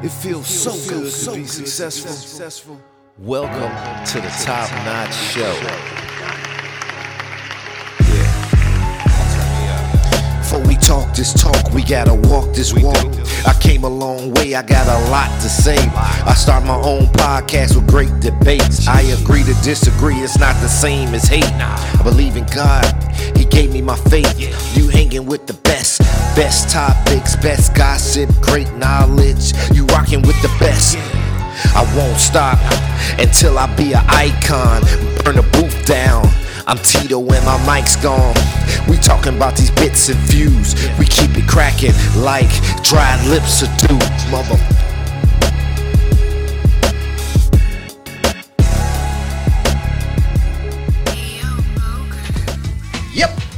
It feels so good to be successful. Welcome to the Top Notch Show. Before we talk this talk, we gotta walk this walk. I came a long way, I got a lot to say. I start own podcast with great debates. I agree to disagree, it's not the same as hate. I believe in God, He gave me my faith. You hanging with the best, best topics, best gossip, great knowledge. You rocking with the best. I won't stop until I be an icon. Burn the booth down. I'm Tito and my mic's gone. We talking about these bits and views. We keep it cracking like dried lips are do. Mother.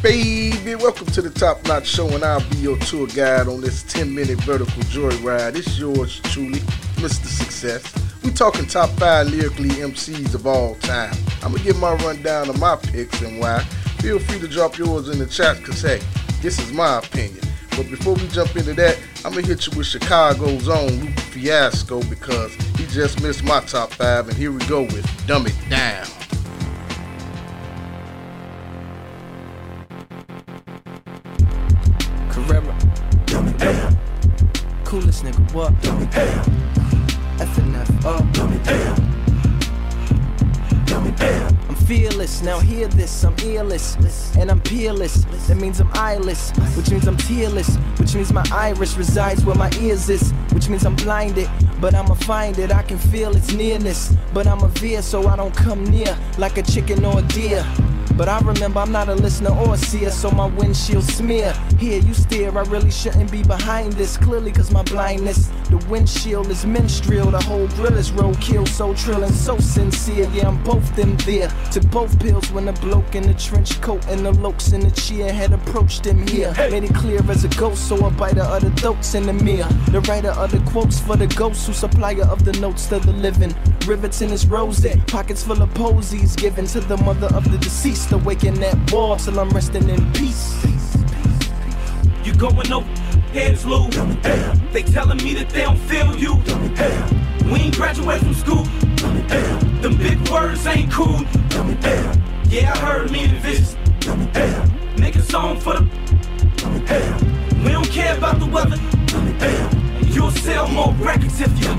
Baby. Welcome to the Top Notch Show, and I'll be your tour guide on this 10 minute vertical joyride. It's yours truly, Mr. Success. We talking top five lyrically MCs of all time. I'm gonna give my rundown of my picks and why. Feel free to drop yours in the chat, cause hey, this is my opinion. But before we jump into that, I'm gonna hit you with Chicago's own Lupe Fiasco because he just missed my top five, and here we go with Dumb It Down. Coolest nigga, what? FNF up. Uh. I'm fearless, now hear this, I'm earless, and I'm peerless. That means I'm eyeless, which means I'm tearless, which means my iris resides where my ears is, which means I'm blinded, but I'ma find it. I can feel its nearness, but I'm a veer, so I don't come near like a chicken or a deer. But I remember I'm not a listener or a seer, so my windshield smear. Here you steer, I really shouldn't be behind this. Clearly, cause my blindness, the windshield is menstrual, the whole grill is roadkill, so trill and so sincere. Yeah, I'm both them there. To both pills when the bloke in the trench coat and the lokes in the chair had approached him here. Made it clear as a ghost, so a biter of the throats in the mirror. The writer of the quotes for the ghost, who supplier of the notes to the living. Rivets in his rosy, pockets full of posies given to the mother of the deceased. Awaken that wall till I'm resting in peace. You going over heads, Lou. They telling me that they don't feel you. We ain't graduate from school. Them big words ain't cool. Yeah, I heard me and Vicious. Make a song for the. We don't care about the weather. You'll sell more records if you.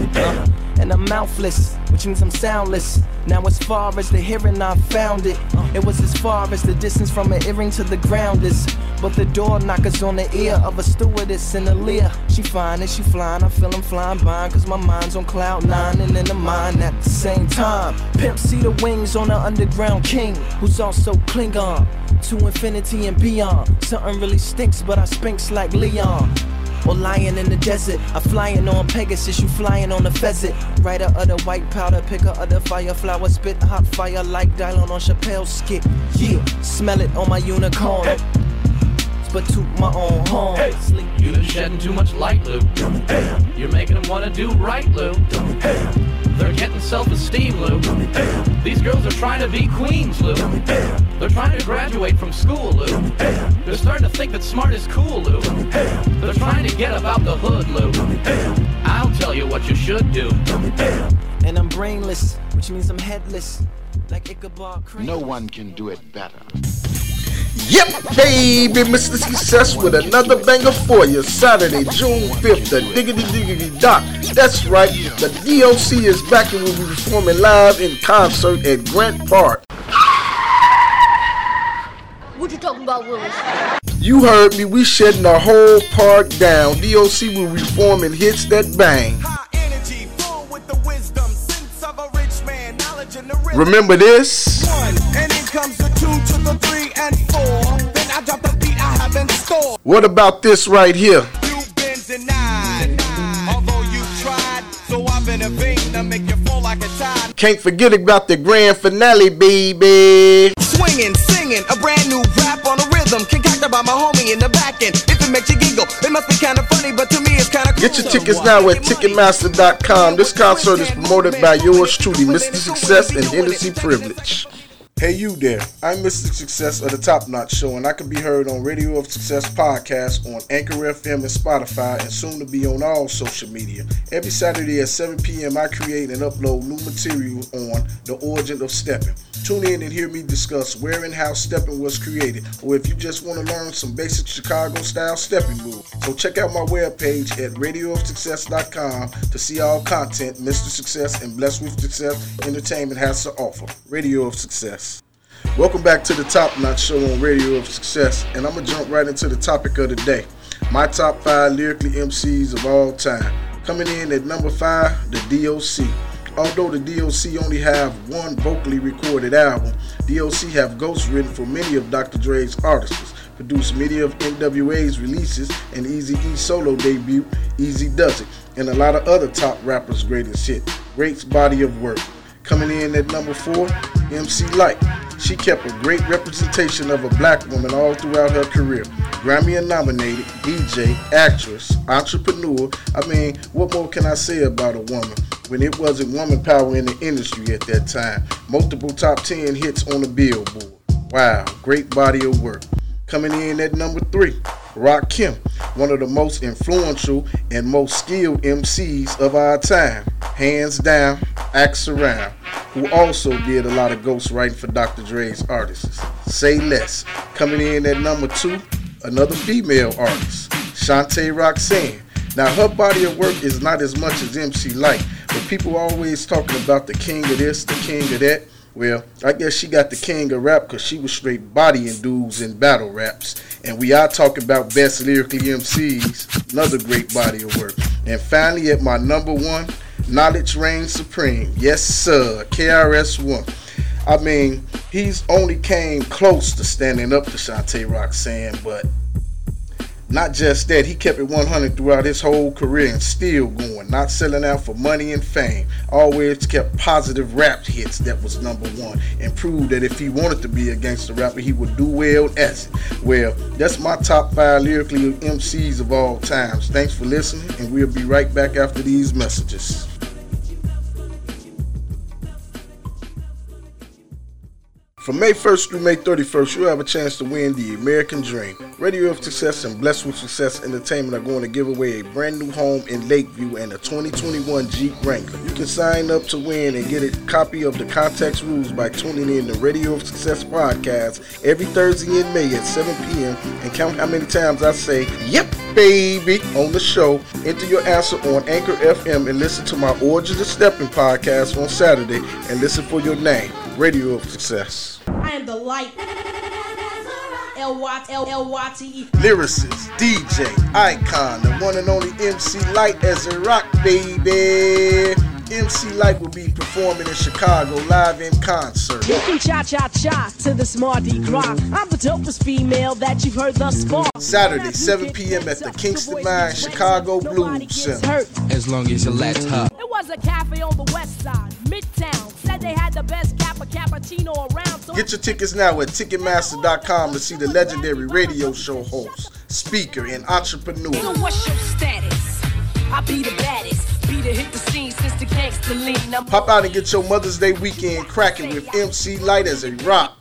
and I'm mouthless, means I'm soundless. Now, as far as the hearing, I found it. It was as far as the distance from an earring to the ground is. But the door knockers on the ear of a stewardess in a leer. She fine and she flying, I feel I'm flying by, cause my mind's on cloud nine and in the mind at the same time. Pimp see the wings on the underground king, who's also Klingon. To infinity and beyond. Something really stinks, but I spinks like Leon or lying in the desert. I flying on Pegasus, you flying on the pheasant. Writer of the white powder, picker of the fire flower, spit hot fire like Dylan on Chappelle's skit. Yeah, smell it on my unicorn. But toot my own horn. Sleep. You've been shedding too much light, Lou. You're making them want to do right, Lou. They're getting self-esteem, Lou. These girls are trying to be queens, Lou. They're trying to graduate from school, Lou. They're starting to think that smart is cool, Lou. They're trying to get about the hood, Lou. I'll tell you what you should do. And I'm brainless, which means I'm headless. Like Ichabod Crane. No one can do it better. Yep, baby, Mr. Success with another banger for you. Saturday, June 5th, the Diggity Diggity Doc. That's right, the DOC is back and will be performing live in concert at Grant Park. What you talking about, Willis? You heard me, we shutting the whole park down. DOC will reform and hits that bang. Energy, full with the wisdom, sense of a rich man, knowledge and the rhythm. Remember this? One, and comes the two to the three and four. Then I drop the beat I have in store. What about this right here? You've been denied, although you tried. So I've been a vein to make you fall like a tide. Can't forget about the grand finale, baby. Swinging, singing, a brand new rap on a by my homie in the back end. If it makes you giggle, it must be kind of funny, but to me it's kind of cool. Get your tickets now at Ticketmaster.com. This concert is promoted by yours truly, Mr. Success and Hennessy Privilege. Hey, you there. I'm Mr. Success of the Top Notch Show, and I can be heard on Radio of Success podcast on Anchor FM and Spotify, and soon to be on all social media. Every Saturday at 7 p.m., I create and upload new material on the origin of stepping. Tune in and hear me discuss where and how stepping was created, or if you just want to learn some basic Chicago style stepping moves. So check out my webpage at radioofsuccess.com to see all content Mr. Success and Blessed with Success Entertainment has to offer. Radio of Success. Welcome back to the Top Notch Show on Radio of Success, and I'm gonna jump right into the topic of the day. My top five lyrically MCs of all time. Coming in at number five, the DOC. Although the DOC only have one vocally recorded album, DOC have ghosts written for many of Dr. Dre's artists, produced many of NWA's releases and Easy E solo debut, Eazy-Duz-It, and a lot of other top rappers' greatest hit. Great body of work. Coming in at number four, MC Lyte. She kept a great representation of a black woman all throughout her career. Grammy nominated, DJ, actress, entrepreneur. I mean, what more can I say about a woman when it wasn't woman power in the industry at that time? Multiple top 10 hits on the Billboard. Wow, great body of work. Coming in at number three, Rakim, one of the most influential and most skilled MCs of our time. Hands down, Axe Around, who also did a lot of ghostwriting for Dr. Dre's artists. Say Less, coming in at number two, another female artist, Shanté Roxanne. Now, her body of work is not as much as MC but people always talking about the king of this, the king of that. Well, I guess she got the king of rap because she was straight bodying dudes in battle raps. And we are talking about best lyrically MCs, another great body of work. And finally, at my number one, Knowledge reigns supreme. Yes, sir. KRS-One. I mean, he's only came close to standing up to Shanté Roxanne, but not just that, he kept it 100 throughout his whole career and still going, not selling out for money and fame. Always kept positive rap hits that was number one and proved that if he wanted to be a gangster rapper, he would do well as it. Well, that's my top five lyrically MCs of all times. Thanks for listening, and we'll be right back after these messages. From May 1st through May 31st, you'll have a chance to win the American Dream. Radio of Success and Blessed with Success Entertainment are going to give away a brand new home in Lakeview and a 2021 Jeep Wrangler. You can sign up to win and get a copy of the Context Rules by tuning in to Radio of Success podcast every Thursday in May at 7 p.m. and count how many times I say, Yep, baby, on the show. Enter your answer on Anchor FM and listen to my Origins of Stepping podcast on Saturday and listen for your name. Radio of Success. I am the light. L-Y-T-E. Lyricist, DJ, icon, the one and only MC Lyte as a rock baby. MC Lyte will be performing in Chicago live in concert. You can cha-cha-cha to the Mardi Gras. I'm the dopest female that you've heard thus far. Saturday, 7 p.m. at the Kingston Mine Chicago Blues Center. As long as you let her. It was a cafe on the west side, Midtown. Said they had the best kappa cappuccino around. So Get your tickets now at Ticketmaster.com to see the legendary radio show host, speaker, and entrepreneur. So what's your status? I be the baddest. Be the hit the scene since the gangster lean. Pop out and get your Mother's Day weekend cracking with MC Lyte as a rock.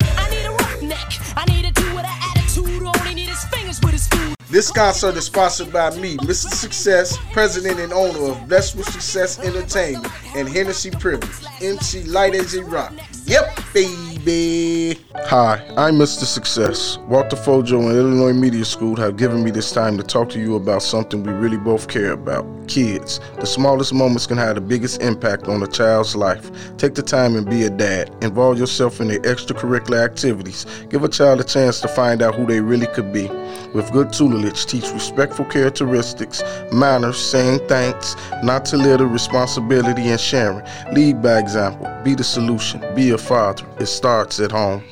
This concert is sponsored by me, Mr. Success, president and owner of Blessed with Success Entertainment and Hennessy Privilege. MC Lyte as a rock. Yep, baby. Hi, I'm Mr. Success. Walter Fojo and Illinois Media School have given me this time to talk to you about something we really both care about kids. The smallest moments can have the biggest impact on a child's life. Take the time and be a dad. Involve yourself in their extracurricular activities. Give a child a chance to find out who they really could be. With good tutelage, teach respectful characteristics, manners, saying thanks, not to litter, responsibility, and sharing. Lead by example. Be the solution. Be a father. It starts at home.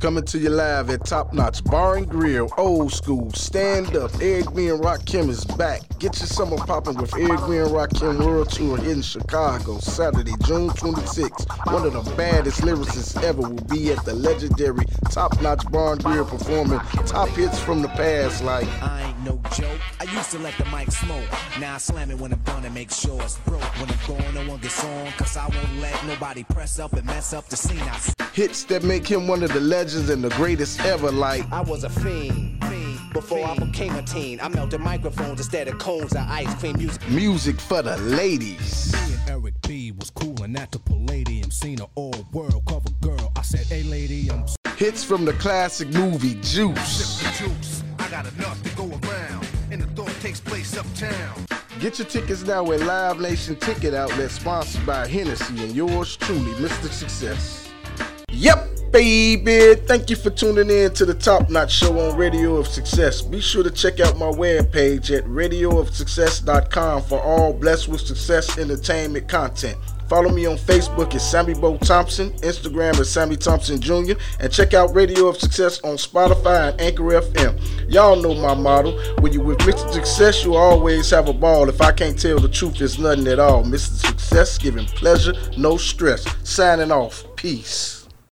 Coming to you live at Top Notch Bar and Grill, old school, stand up. Eric B and Rakim is back. Get your summer popping with Eric B and Rakim World Tour in Chicago, Saturday, June 26th. One of the baddest lyricists ever will be at the legendary Top Notch Bar and Grill performing top hits from the past like I ain't no joke. I used to let the mic smoke. Now I slam it when I'm done and make sure it's broke. When I'm gone, no one gets on. Cause I won't let nobody press up and mess up the scene. I hits that make him one of the legends and the greatest ever like I was a fiend. Before I became a teen, I melted microphones instead of cones of ice cream music. Music for the ladies. Me and Eric B was coolin' at the Palladium, seen an all world cover girl. I said, hey lady, I'm hits from the classic movie Juice. Juice. I got enough to go around, and the thought takes place uptown. Get your tickets now at Live Nation Ticket Outlet, sponsored by Hennessy and yours truly, Mr. Success. Yep, baby. Thank you for tuning in to the Top Notch Show on Radio of Success. Be sure to check out my webpage at radioofsuccess.com for all Blessed with Success entertainment content. Follow me on Facebook at Sammy Bo Thompson, Instagram at Sammy Thompson Jr., and check out Radio of Success on Spotify and Anchor FM. Y'all know my motto. When you with Mr. Success, you always have a ball. If I can't tell the truth, it's nothing at all. Mr. Success giving pleasure, no stress. Signing off. Peace.